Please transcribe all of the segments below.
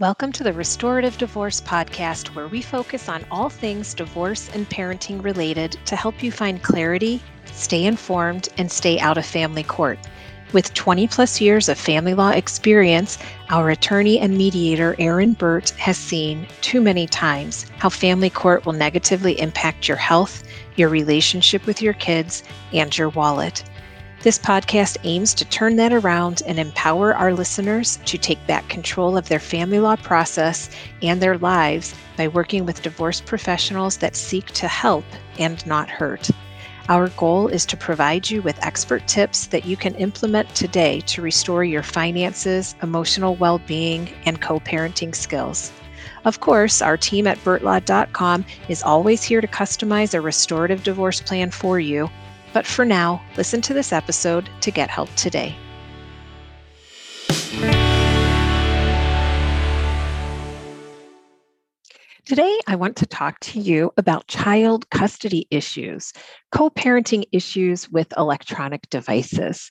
Welcome to the Restorative Divorce Podcast, where we focus on all things divorce and parenting related to help you find clarity, stay informed, and stay out of family court. With 20 plus years of family law experience, our attorney and mediator, Erin Burt, has seen too many times how family court will negatively impact your health, your relationship with your kids, and your wallet. This podcast aims to turn that around and empower our listeners to take back control of their family law process and their lives by working with divorce professionals that seek to help and not hurt. Our goal is to provide you with expert tips that you can implement today to restore your finances, emotional well being, and co parenting skills. Of course, our team at burtlaw.com is always here to customize a restorative divorce plan for you but for now, listen to this episode to get help today. Today, I want to talk to you about child custody issues, co parenting issues with electronic devices.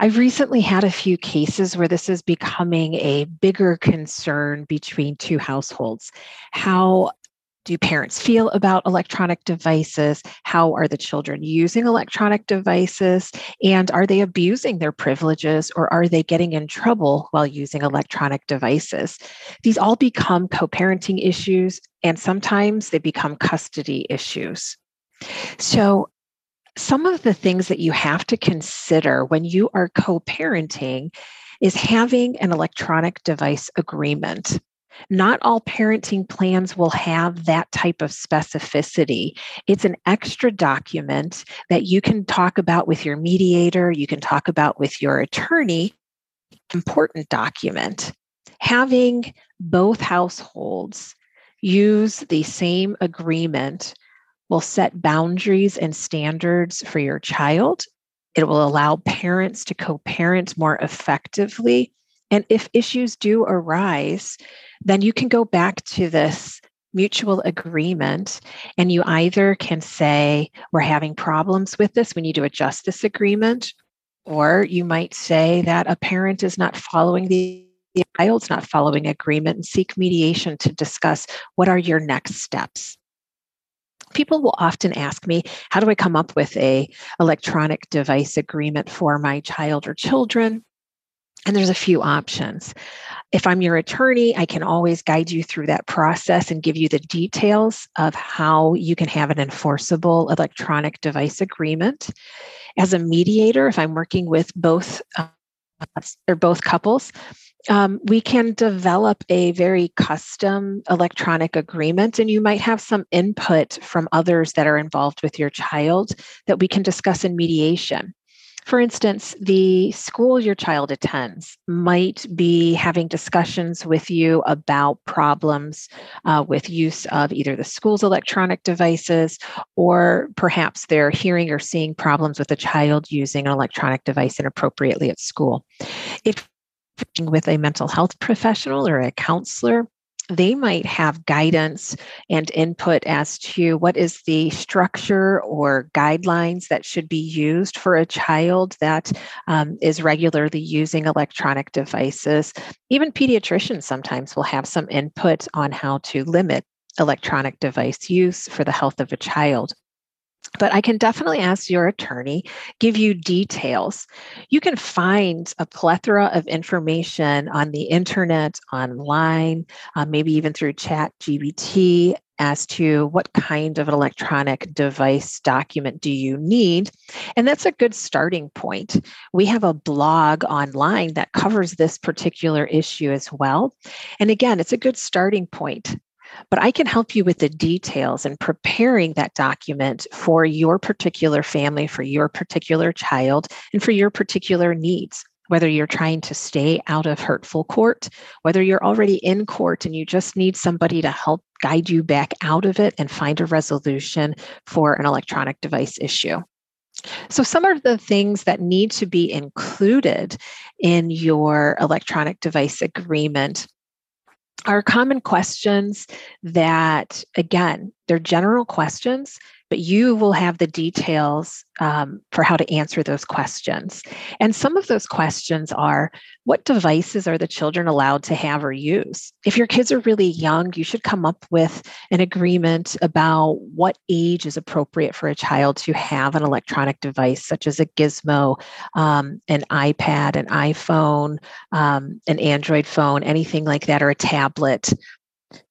I've recently had a few cases where this is becoming a bigger concern between two households. How do parents feel about electronic devices? How are the children using electronic devices? And are they abusing their privileges or are they getting in trouble while using electronic devices? These all become co parenting issues and sometimes they become custody issues. So, some of the things that you have to consider when you are co parenting is having an electronic device agreement. Not all parenting plans will have that type of specificity. It's an extra document that you can talk about with your mediator, you can talk about with your attorney. Important document. Having both households use the same agreement will set boundaries and standards for your child. It will allow parents to co parent more effectively. And if issues do arise, then you can go back to this mutual agreement and you either can say we're having problems with this. We need to adjust this agreement or you might say that a parent is not following the the child's not following agreement and seek mediation to discuss what are your next steps. People will often ask me how do i come up with a electronic device agreement for my child or children and there's a few options. If I'm your attorney, I can always guide you through that process and give you the details of how you can have an enforceable electronic device agreement. As a mediator, if I'm working with both uh, or both couples, um, we can develop a very custom electronic agreement, and you might have some input from others that are involved with your child that we can discuss in mediation. For instance, the school your child attends might be having discussions with you about problems uh, with use of either the school's electronic devices, or perhaps they're hearing or seeing problems with a child using an electronic device inappropriately at school. If with a mental health professional or a counselor, they might have guidance and input as to what is the structure or guidelines that should be used for a child that um, is regularly using electronic devices. Even pediatricians sometimes will have some input on how to limit electronic device use for the health of a child but I can definitely ask your attorney, give you details. You can find a plethora of information on the internet, online, uh, maybe even through ChatGPT as to what kind of an electronic device document do you need. And that's a good starting point. We have a blog online that covers this particular issue as well. And again, it's a good starting point but I can help you with the details and preparing that document for your particular family, for your particular child, and for your particular needs. Whether you're trying to stay out of hurtful court, whether you're already in court and you just need somebody to help guide you back out of it and find a resolution for an electronic device issue. So, some of the things that need to be included in your electronic device agreement are common questions that, again, they're general questions, but you will have the details um, for how to answer those questions. And some of those questions are what devices are the children allowed to have or use? If your kids are really young, you should come up with an agreement about what age is appropriate for a child to have an electronic device, such as a gizmo, um, an iPad, an iPhone, um, an Android phone, anything like that, or a tablet.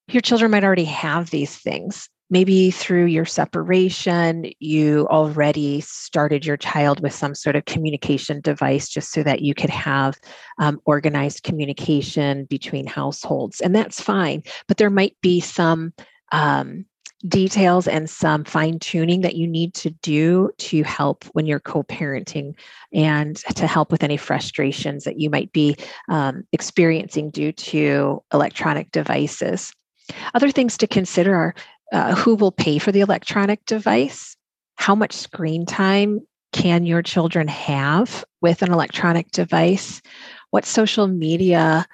Your children might already have these things maybe through your separation, you already started your child with some sort of communication device just so that you could have um, organized communication between households. And that's fine. But there might be some um, details and some fine tuning that you need to do to help when you're co parenting and to help with any frustrations that you might be um, experiencing due to electronic devices. Other things to consider are uh, who will pay for the electronic device? How much screen time can your children have with an electronic device? What social media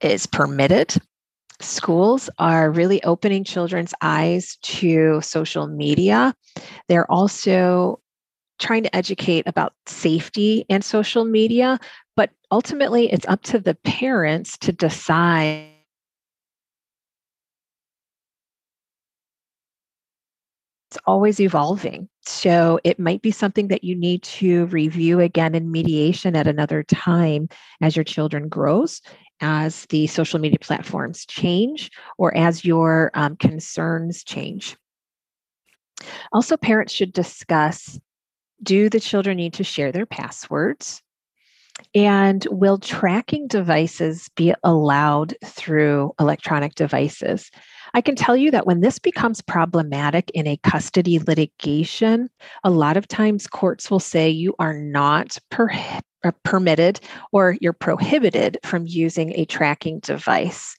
is permitted? Schools are really opening children's eyes to social media. They're also trying to educate about safety and social media, but ultimately it's up to the parents to decide it's always evolving. So it might be something that you need to review again in mediation at another time as your children grows, as the social media platforms change, or as your um, concerns change. Also, parents should discuss do the children need to share their passwords? And will tracking devices be allowed through electronic devices? I can tell you that when this becomes problematic in a custody litigation, a lot of times courts will say you are not per- uh, permitted or you're prohibited from using a tracking device.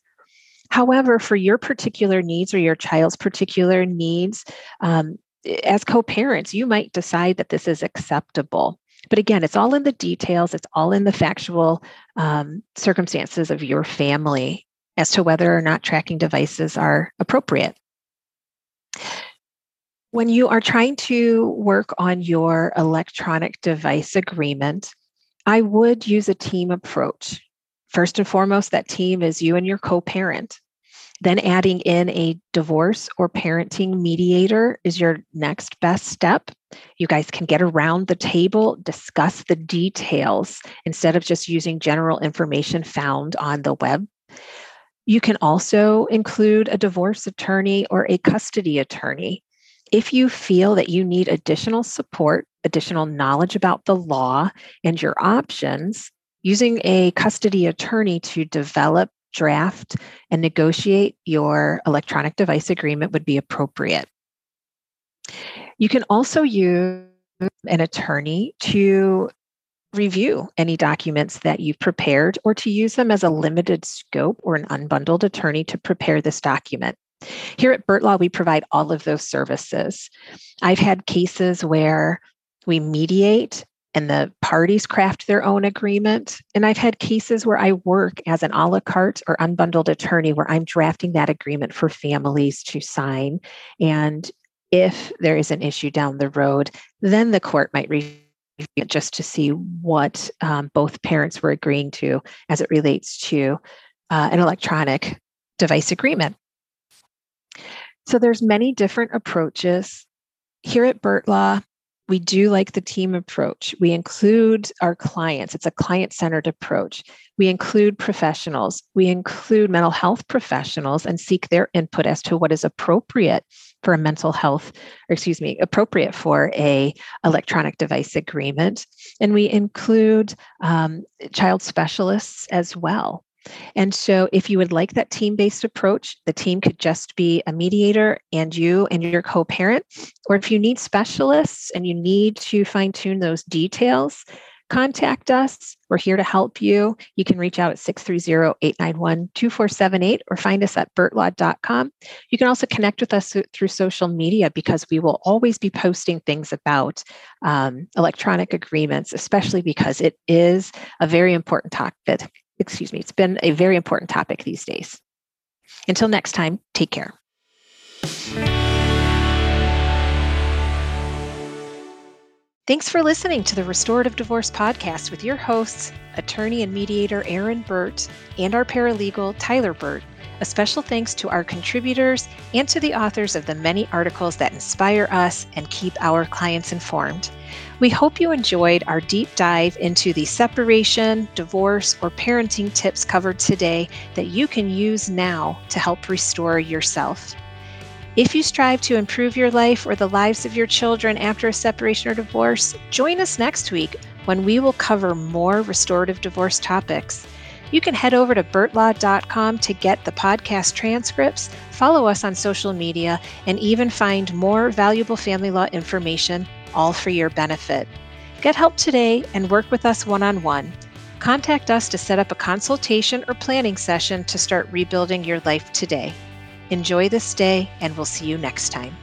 However, for your particular needs or your child's particular needs, um, as co parents, you might decide that this is acceptable. But again, it's all in the details, it's all in the factual um, circumstances of your family as to whether or not tracking devices are appropriate. When you are trying to work on your electronic device agreement, I would use a team approach. First and foremost, that team is you and your co parent. Then adding in a divorce or parenting mediator is your next best step. You guys can get around the table, discuss the details instead of just using general information found on the web. You can also include a divorce attorney or a custody attorney. If you feel that you need additional support, additional knowledge about the law and your options, using a custody attorney to develop, draft, and negotiate your electronic device agreement would be appropriate. You can also use an attorney to review any documents that you've prepared or to use them as a limited scope or an unbundled attorney to prepare this document. Here at Burt Law, we provide all of those services. I've had cases where we mediate and the parties craft their own agreement. And I've had cases where I work as an a la carte or unbundled attorney where I'm drafting that agreement for families to sign. And if there is an issue down the road, then the court might review just to see what um, both parents were agreeing to as it relates to uh, an electronic device agreement. So there's many different approaches. Here at Burt Law, we do like the team approach. We include our clients. It's a client centered approach. We include professionals. We include mental health professionals and seek their input as to what is appropriate for a mental health, or excuse me, appropriate for a electronic device agreement. And we include um, child specialists as well. And so, if you would like that team based approach, the team could just be a mediator and you and your co parent. Or if you need specialists and you need to fine tune those details, contact us. We're here to help you. You can reach out at 630 891 2478 or find us at burtlaw.com. You can also connect with us through social media because we will always be posting things about um, electronic agreements, especially because it is a very important topic excuse me, it's been a very important topic these days. Until next time, take care. Thanks for listening to the Restorative Divorce Podcast with your hosts, attorney and mediator Erin Burt, and our paralegal, Tyler Burt. A special thanks to our contributors and to the authors of the many articles that inspire us and keep our clients informed. We hope you enjoyed our deep dive into the separation, divorce, or parenting tips covered today that you can use now to help restore yourself. If you strive to improve your life or the lives of your children after a separation or divorce, join us next week when we will cover more restorative divorce topics. You can head over to burtlaw.com to get the podcast transcripts, follow us on social media, and even find more valuable family law information, all for your benefit. Get help today and work with us one on one. Contact us to set up a consultation or planning session to start rebuilding your life today. Enjoy this day, and we'll see you next time.